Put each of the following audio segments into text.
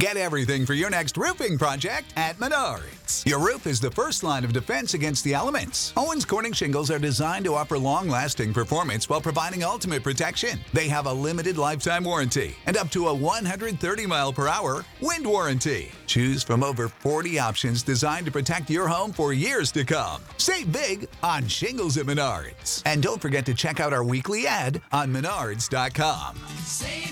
Get everything for your next roofing project at Menards. Your roof is the first line of defense against the elements. Owens Corning shingles are designed to offer long lasting performance while providing ultimate protection. They have a limited lifetime warranty and up to a 130 mile per hour wind warranty. Choose from over 40 options designed to protect your home for years to come. Save big on shingles at Menards. And don't forget to check out our weekly ad on menards.com. Save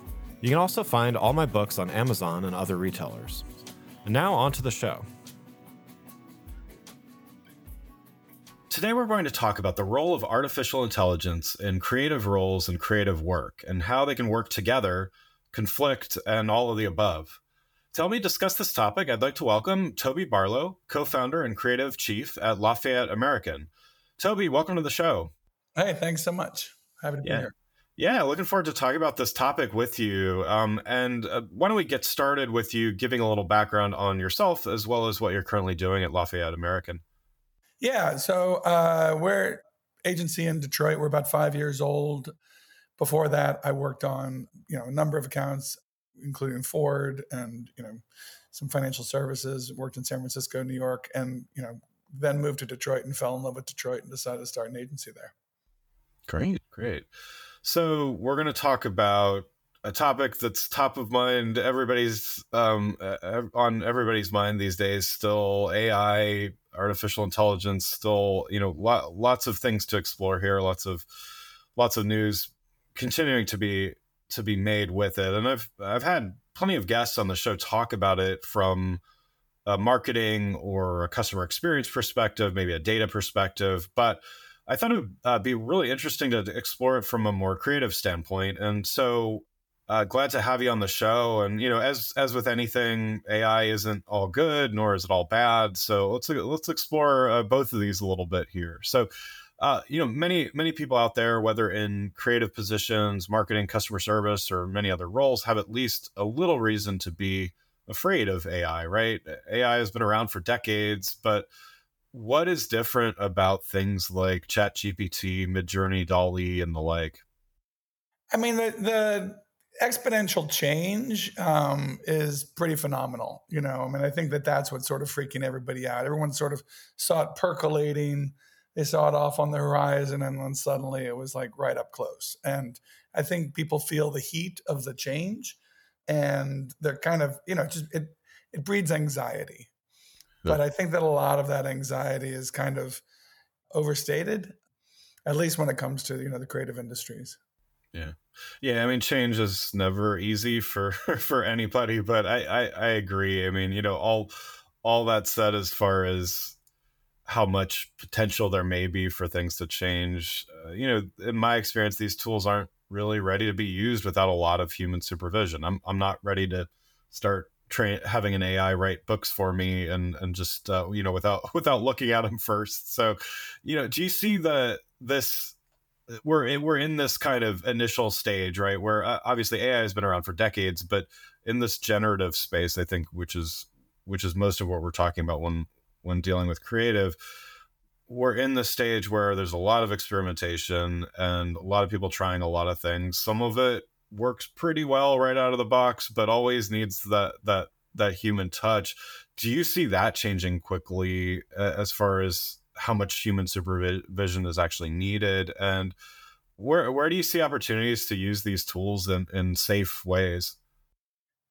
You can also find all my books on Amazon and other retailers. And now on to the show. Today, we're going to talk about the role of artificial intelligence in creative roles and creative work and how they can work together, conflict, and all of the above. To help me discuss this topic, I'd like to welcome Toby Barlow, co founder and creative chief at Lafayette American. Toby, welcome to the show. Hey, thanks so much. Happy to be Yeah. here. Yeah, looking forward to talking about this topic with you. Um, and uh, why don't we get started with you giving a little background on yourself as well as what you're currently doing at Lafayette American? Yeah, so uh, we're agency in Detroit. We're about five years old. Before that, I worked on you know a number of accounts, including Ford and you know some financial services. Worked in San Francisco, New York, and you know then moved to Detroit and fell in love with Detroit and decided to start an agency there. Great, great. So we're going to talk about a topic that's top of mind, everybody's um, on everybody's mind these days. Still, AI, artificial intelligence, still you know lo- lots of things to explore here. Lots of lots of news continuing to be to be made with it, and I've I've had plenty of guests on the show talk about it from a marketing or a customer experience perspective, maybe a data perspective, but I thought it would uh, be really interesting to explore it from a more creative standpoint. And so, uh, glad to have you on the show. And you know, as as with anything, AI isn't all good, nor is it all bad. So let's let's explore uh, both of these a little bit here. So. Uh, you know, many many people out there, whether in creative positions, marketing, customer service, or many other roles, have at least a little reason to be afraid of AI. Right? AI has been around for decades, but what is different about things like ChatGPT, Midjourney, DALL-E, and the like? I mean, the, the exponential change um, is pretty phenomenal. You know, I mean, I think that that's what's sort of freaking everybody out. Everyone sort of saw it percolating, they saw it off on the horizon, and then suddenly it was like right up close. And I think people feel the heat of the change, and they're kind of, you know, just it it breeds anxiety. But I think that a lot of that anxiety is kind of overstated, at least when it comes to you know the creative industries. Yeah, yeah. I mean, change is never easy for for anybody, but I, I I agree. I mean, you know, all all that said, as far as how much potential there may be for things to change, uh, you know, in my experience, these tools aren't really ready to be used without a lot of human supervision. I'm I'm not ready to start train having an AI write books for me and and just uh, you know without without looking at them first. So, you know, do you see the this we're we're in this kind of initial stage, right? Where uh, obviously AI has been around for decades, but in this generative space, I think, which is which is most of what we're talking about when when dealing with creative, we're in the stage where there's a lot of experimentation and a lot of people trying a lot of things. Some of it works pretty well right out of the box, but always needs that that that human touch. Do you see that changing quickly uh, as far as how much human supervision is actually needed and where where do you see opportunities to use these tools in, in safe ways?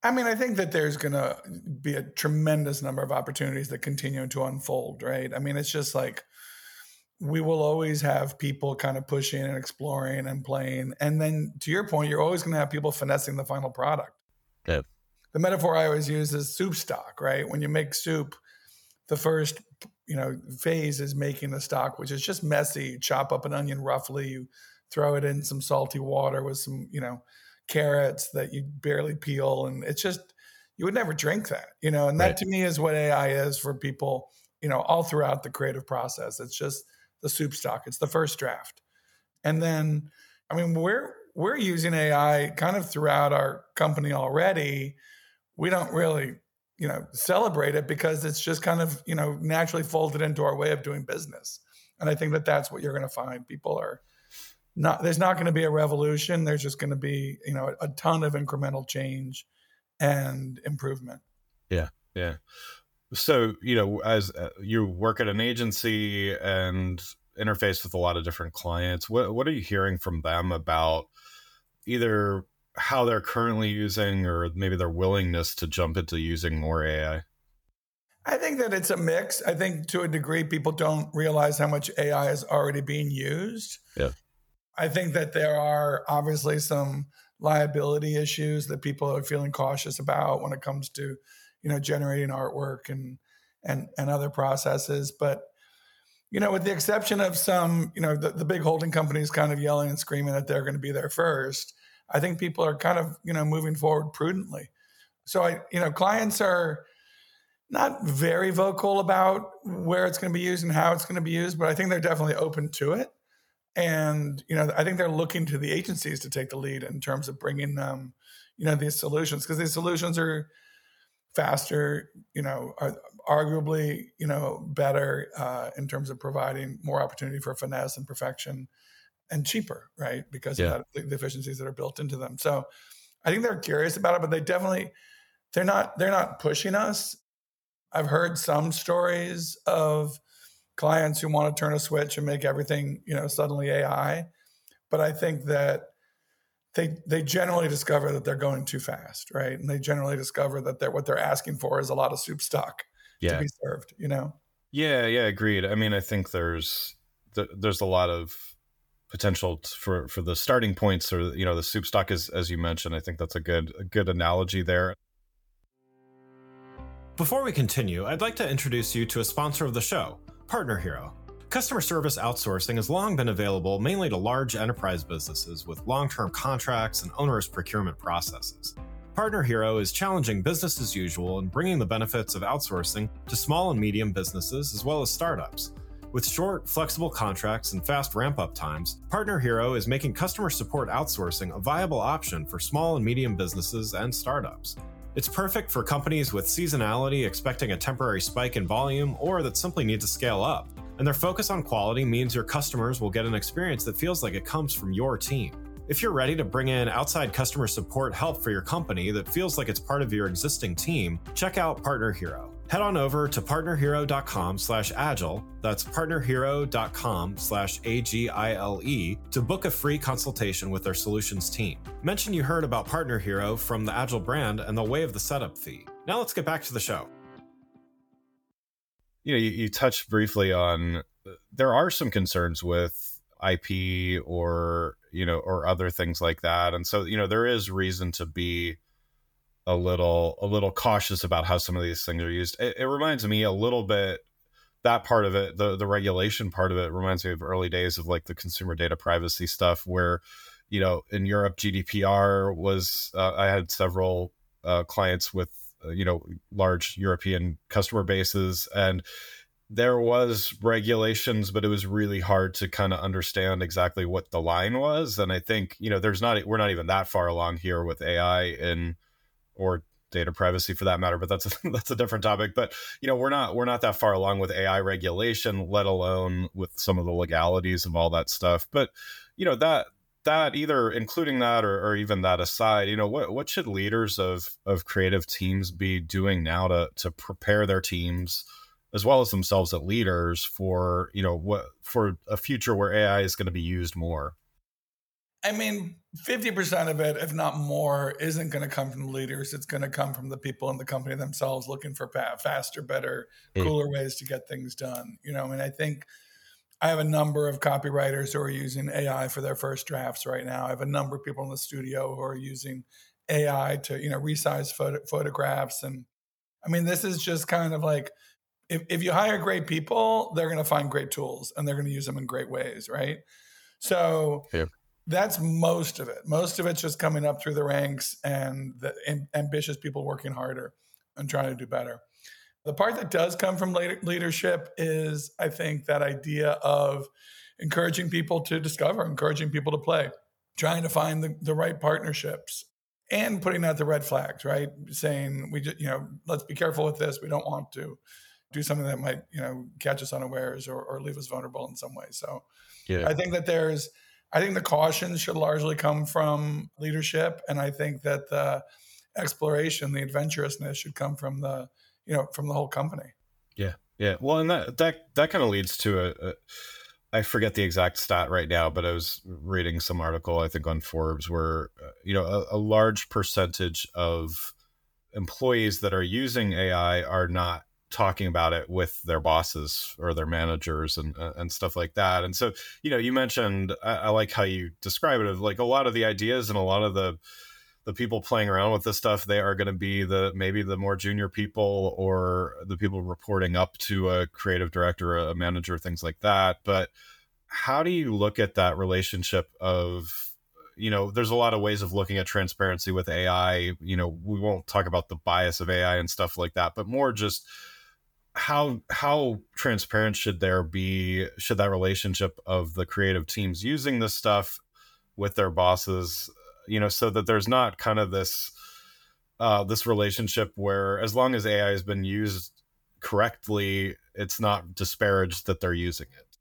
I mean, I think that there's going to be a tremendous number of opportunities that continue to unfold, right? I mean, it's just like we will always have people kind of pushing and exploring and playing. And then to your point, you're always going to have people finessing the final product. Yeah. The metaphor I always use is soup stock, right? When you make soup, the first you know phase is making the stock, which is just messy. chop up an onion roughly, you throw it in some salty water with some, you know, carrots that you barely peel. And it's just, you would never drink that, you know, and that right. to me is what AI is for people, you know, all throughout the creative process. It's just the soup stock, it's the first draft. And then, I mean, we're, we're using AI kind of throughout our company already. We don't really, you know, celebrate it because it's just kind of, you know, naturally folded into our way of doing business. And I think that that's what you're going to find. People are not there's not going to be a revolution. There's just going to be you know a, a ton of incremental change and improvement. Yeah, yeah. So you know, as uh, you work at an agency and interface with a lot of different clients, what what are you hearing from them about either how they're currently using or maybe their willingness to jump into using more AI? I think that it's a mix. I think to a degree, people don't realize how much AI is already being used. Yeah. I think that there are obviously some liability issues that people are feeling cautious about when it comes to, you know, generating artwork and and and other processes. But you know, with the exception of some, you know, the, the big holding companies kind of yelling and screaming that they're going to be there first, I think people are kind of, you know, moving forward prudently. So I, you know, clients are not very vocal about where it's going to be used and how it's going to be used, but I think they're definitely open to it and you know i think they're looking to the agencies to take the lead in terms of bringing them you know these solutions because these solutions are faster you know are arguably you know better uh, in terms of providing more opportunity for finesse and perfection and cheaper right because yeah. of that, the efficiencies that are built into them so i think they're curious about it but they definitely they're not they're not pushing us i've heard some stories of clients who want to turn a switch and make everything, you know, suddenly AI. But I think that they they generally discover that they're going too fast, right? And they generally discover that they're what they're asking for is a lot of soup stock yeah. to be served, you know. Yeah, yeah, agreed. I mean, I think there's there's a lot of potential for for the starting points or you know the soup stock is as you mentioned. I think that's a good a good analogy there. Before we continue, I'd like to introduce you to a sponsor of the show, PartnerHero. Customer service outsourcing has long been available mainly to large enterprise businesses with long term contracts and onerous procurement processes. PartnerHero is challenging business as usual and bringing the benefits of outsourcing to small and medium businesses as well as startups. With short, flexible contracts and fast ramp up times, PartnerHero is making customer support outsourcing a viable option for small and medium businesses and startups. It's perfect for companies with seasonality expecting a temporary spike in volume or that simply need to scale up. And their focus on quality means your customers will get an experience that feels like it comes from your team. If you're ready to bring in outside customer support help for your company that feels like it's part of your existing team, check out PartnerHero. Head on over to partnerhero.com slash agile, that's partnerhero.com slash A-G-I-L-E, to book a free consultation with their solutions team. Mention you heard about PartnerHero from the Agile brand and they'll waive the setup fee. Now let's get back to the show. You know, you, you touched briefly on there are some concerns with IP or, you know, or other things like that. And so, you know, there is reason to be a little a little cautious about how some of these things are used. It, it, reminds me a little bit that part of it, the the regulation part of it, reminds me of early days of like the consumer data privacy stuff, where you know in Europe GDPR was. Uh, I had several uh, clients with Uh, you know large European customer bases and there was regulations but it was really hard to kind of understand exactly what the line was and i think you know there's not we're not even that far along here with ai in or data privacy for that matter but that's a, that's a different topic but you know we're not we're not that far along with ai regulation let alone with some of the legalities of all that stuff but you know that that either including that or, or even that aside you know what what should leaders of of creative teams be doing now to to prepare their teams as well as themselves as leaders for you know what for a future where ai is going to be used more I mean, 50% of it, if not more, isn't going to come from the leaders. It's going to come from the people in the company themselves looking for faster, better, cooler ways to get things done. You know, I mean, I think I have a number of copywriters who are using AI for their first drafts right now. I have a number of people in the studio who are using AI to, you know, resize photo- photographs. And I mean, this is just kind of like, if, if you hire great people, they're going to find great tools and they're going to use them in great ways, right? So Yeah. that's most of it. Most of it's just coming up through the ranks and the am- ambitious people working harder and trying to do better. The part that does come from leadership is, I think, that idea of encouraging people to discover, encouraging people to play, trying to find the, the right partnerships, and putting out the red flags. Right, saying we just, you know, let's be careful with this. We don't want to do something that might, you know, catch us unawares or, or leave us vulnerable in some way. So, yeah I think that there's, I think the caution should largely come from leadership, and I think that the exploration, the adventurousness, should come from the, you know, from the whole company. Yeah, yeah. Well, and that that that kind of leads to a, a. I forget the exact stat right now, but I was reading some article I think on Forbes where uh, you know a, a large percentage of employees that are using AI are not talking about it with their bosses or their managers and uh, and stuff like that. And so you know you mentioned I, I like how you describe it of like a lot of the ideas and a lot of the the people playing around with this stuff they are going to be the maybe the more junior people or the people reporting up to a creative director a manager things like that. But how do you look at that relationship of you know there's a lot of ways of looking at transparency with ai you know we won't talk about the bias of ai and stuff like that but more just how how transparent should there be should that relationship of the creative teams using this stuff with their bosses you know so that there's not kind of this uh this relationship where as long as ai has been used correctly it's not disparaged that they're using it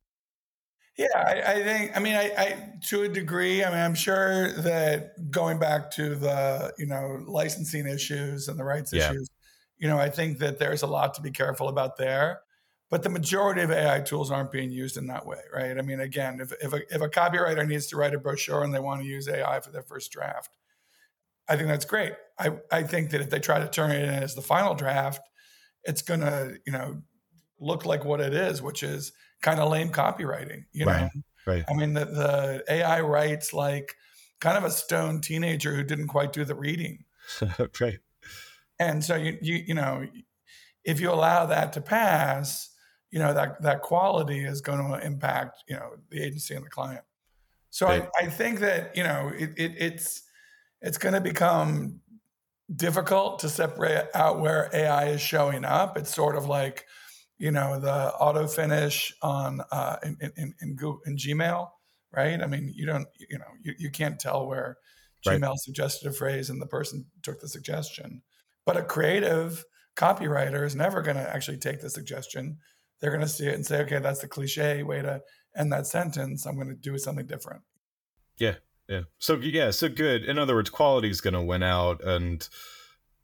Yeah, I, I think. I mean, I, I to a degree. I mean, I'm sure that going back to the you know licensing issues and the rights Yeah. issues, you know, I think that there's a lot to be careful about there. But the majority of AI tools aren't being used in that way, right? I mean, again, if if a, if a copywriter needs to write a brochure and they want to use AI for their first draft, I think that's great. I I think that if they try to turn it in as the final draft, it's gonna you know look like what it is, which is kind of lame copywriting. You know, Right, right. I mean, the, the AI writes like kind of a stone teenager who didn't quite do the reading, right and so you you you know, if you allow that to pass, you know that that quality is going to impact you know the agency and the client. So Right. I, I think that you know it, it it's it's going to become difficult to separate out where AI is showing up. It's sort of like, you know, the auto finish on uh, in, in, in, Google, in Gmail, right? I mean, you don't, you know, you, you can't tell where Right. Gmail suggested a phrase and the person took the suggestion. But a creative copywriter is never going to actually take the suggestion. They're going to see it and say, okay, that's the cliche way to end that sentence. I'm going to do something different. Yeah, yeah. So yeah, so good. In other words, quality is going to win out, and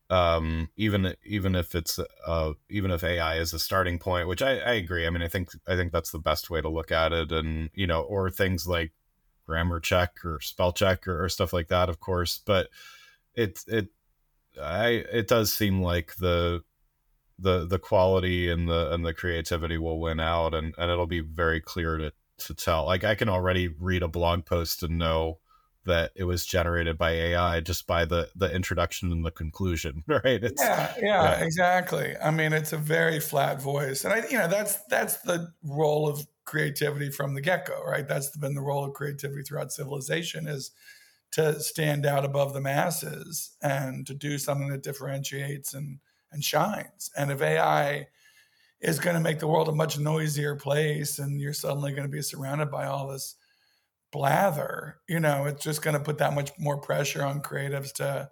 um, even even if it's uh, even if AI is a starting point, which I, I agree. I mean, I think I think that's the best way to look at it, and you know, or things like grammar check or spell check or, or stuff like that, of course. But it it I it does seem like the the the quality and the and the creativity will win out, and and it'll be very clear to to tell. Like I can already read a blog post and know that it was generated by AI just by the the introduction and the conclusion, right? It's, yeah, yeah, yeah. exactly. I mean, it's a very flat voice, and I, you know, that's that's the role of creativity from the get go, right? That's been the role of creativity throughout civilization is to stand out above the masses and to do something that differentiates and and shines. And if AI is going to make the world a much noisier place, and you're suddenly going to be surrounded by all this blather, you know, it's just going to put that much more pressure on creatives to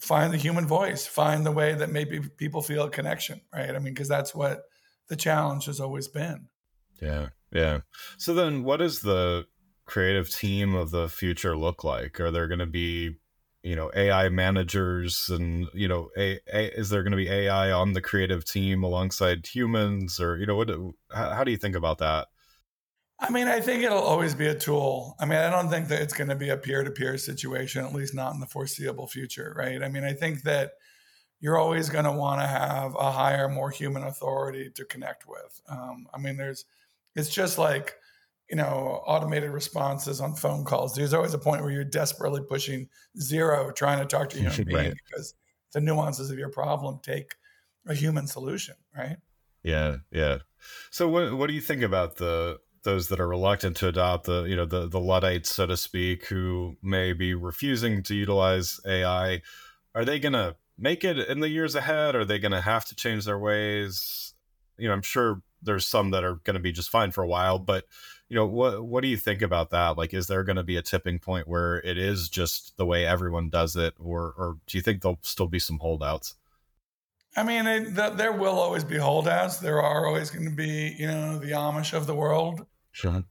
find the human voice, find the way that maybe people feel a connection, right? I mean, because that's what the challenge has always been. Yeah, yeah. So then, what does the creative team of the future look like? Are there going to be, you know, AI managers, and you know, a, a, is there going to be AI on the creative team alongside humans, or you know, what? How, how do you think about that? I mean, I think it'll always be a tool. I mean, I don't think that it's going to be a peer to peer situation, at least not in the foreseeable future, right? I mean, I think that you're always going to want to have a higher, more human authority to connect with. Um, I mean, there's, it's just like, you know, automated responses on phone calls. There's always a point where you're desperately pushing zero, trying to talk to a human Right. because the nuances of your problem take a human solution, right? Yeah, yeah. So what what do you think about the those that are reluctant to adopt the you know the the luddites so to speak who may be refusing to utilize AI? Are they going to make it in the years ahead? Are they going to have to change their ways? You know, I'm sure there's some that are going to be just fine for a while, but you know, what what do you think about that? Like, is there going to be a tipping point where it is just the way everyone does it, or or do you think there'll still be some holdouts? I mean, it, th- there will always be holdouts. There are always going to be, you know, the Amish of the world. Sure.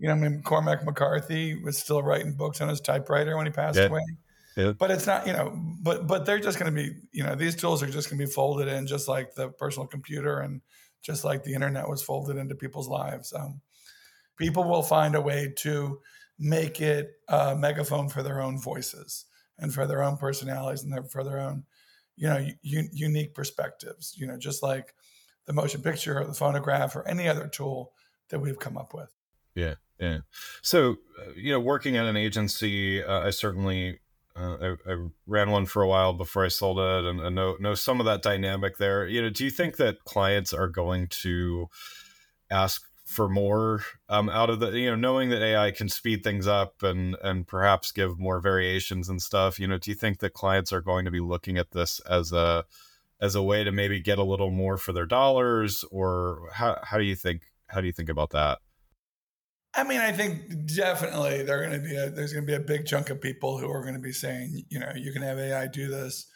You know, I mean, Cormac McCarthy was still writing books on his typewriter when he passed Yeah. away. Yeah. But it's not, you know, but but they're just going to be, you know, these tools are just going to be folded in, just like the personal computer and just like the internet was folded into people's lives. Um, people will find a way to make it a megaphone for their own voices and for their own personalities and their, for their own, you know, u- unique perspectives. You know, just like the motion picture or the phonograph or any other tool that we've come up with. Yeah, yeah. So, uh, you know, working at an agency, uh, I certainly uh, I, I ran one for a while before I sold it, and, and know know some of that dynamic there. You know, do you think that clients are going to ask for more um, out of the you know knowing that AI can speed things up and and perhaps give more variations and stuff? You know, do you think that clients are going to be looking at this as a as a way to maybe get a little more for their dollars, or how how do you think how do you think about that? I mean, I think definitely there are going to be a, there's going to be a big chunk of people who are going to be saying, you know, you can have AI do this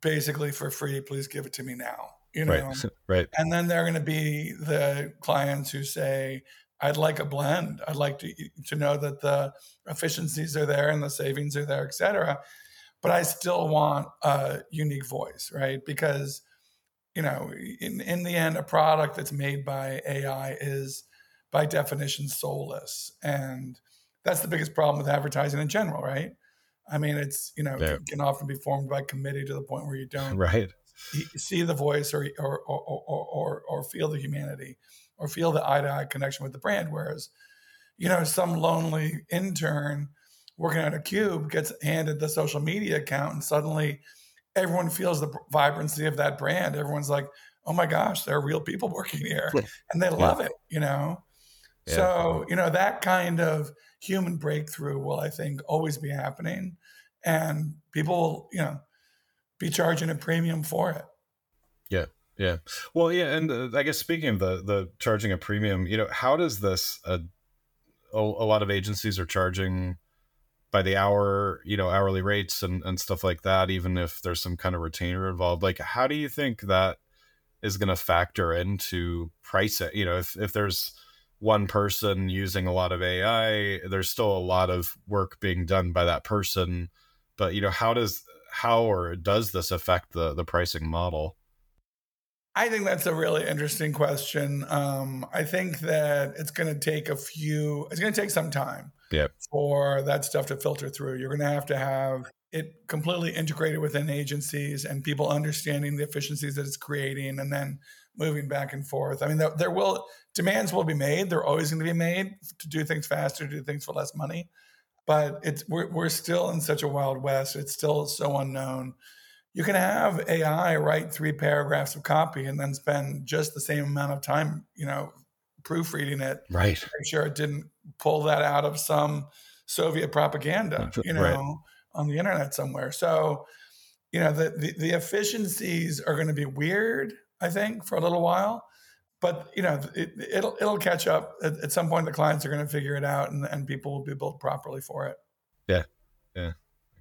basically for free. Please give it to me now. You know, Right, right. and then there are going to be the clients who say, I'd like a blend. I'd like to to know that the efficiencies are there and the savings are there, etc. But I still want a unique voice, right? Because you know, in in the end, a product that's made by AI is by definition soulless, and that's the biggest problem with advertising in general, right? I mean, it's you know Yeah. can, can often be formed by committee to the point where you don't Right. See the voice or or or or, or, or feel the humanity or feel the eye to eye connection with the brand. Whereas, you know, some lonely intern working at a cube gets handed the social media account, and suddenly everyone feels the vibrancy of that brand. Everyone's like, "Oh my gosh, there are real people working here," and they love it. You know. Yeah. So you know that kind of human breakthrough will, I think, always be happening, and people, you know, be charging a premium for it. Yeah. Yeah. Well, yeah, and uh, I guess speaking of the the charging a premium, you know, how does this uh, a, a lot of agencies are charging by the hour, you know, hourly rates and and stuff like that even if there's some kind of retainer involved. Like how do you think that is going to factor into pricing? You know, if if there's one person using a lot of AI, there's still a lot of work being done by that person, but you know, how does how or does this affect the the pricing model? I think that's a really interesting question. Um, I think that it's going to take a few, it's going to take some time Yeah. for that stuff to filter through. You're going to have to have it completely integrated within agencies and people understanding the efficiencies that it's creating and then moving back and forth. I mean, there, there will, demands will be made. They're always going to be made to do things faster, do things for less money. But it's, we're, we're still in such a wild west. It's still so unknown you can have AI write three paragraphs of copy and then spend just the same amount of time, you know, proofreading it, Right. make sure it didn't pull that out of some Soviet propaganda, you know, Right. on the internet somewhere. So, you know, the, the the efficiencies are going to be weird, I think, for a little while. But you know, it, it'll it'll catch up at, at some point. The clients are going to figure it out, and, and people will be built properly for it. Yeah, yeah,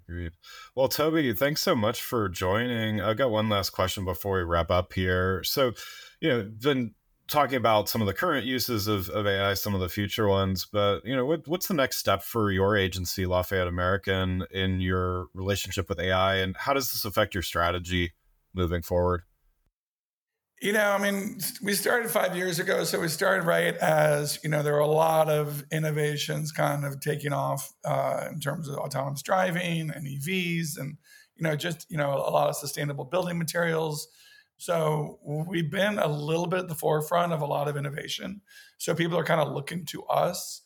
Agreed. Well, Toby, thanks so much for joining. I've got one last question before we wrap up here. So, you know, been talking about some of the current uses of, of AI, some of the future ones, but you know, what, what's the next step for your agency, Lafayette American, in your relationship with AI, and how does this affect your strategy moving forward? You know, I mean, we started five years ago, so we started right as you know there were a lot of innovations kind of taking off uh, in terms of autonomous driving and EVs, and you know, just you know, a lot of sustainable building materials. So we've been a little bit at the forefront of a lot of innovation. So people are kind of looking to us,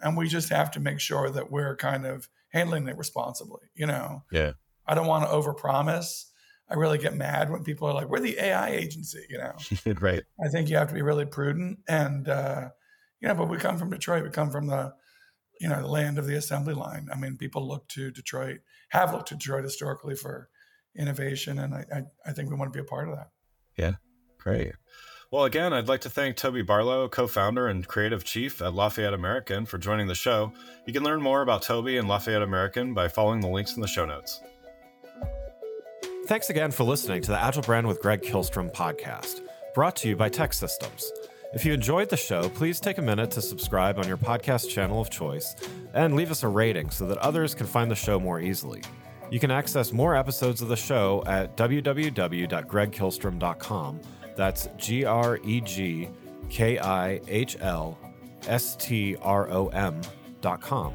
and we just have to make sure that we're kind of handling it responsibly. You know, Yeah. I don't want to overpromise. I really get mad when people are like, "We're the AI agency," you know. right. I think you have to be really prudent, and uh, you know, but we come from Detroit. We come from the, you know, the land of the assembly line. I mean, people look to Detroit, have looked to Detroit historically for innovation, and I, I, I think we want to be a part of that. Yeah. Great. Well, again, I'd like to thank Toby Barlow, co founder and creative chief at Lafayette American, for joining the show. You can learn more about Toby and Lafayette American by following the links in the show notes. Thanks again for listening to the Agile Brand with Greg Kihlstrom podcast, brought to you by TEKsystems. If you enjoyed the show, please take a minute to subscribe on your podcast channel of choice and leave us a rating so that others can find the show more easily. You can access more episodes of the show at www.gregkihlstrom.com. That's G R E G K I H L S T R O M.com.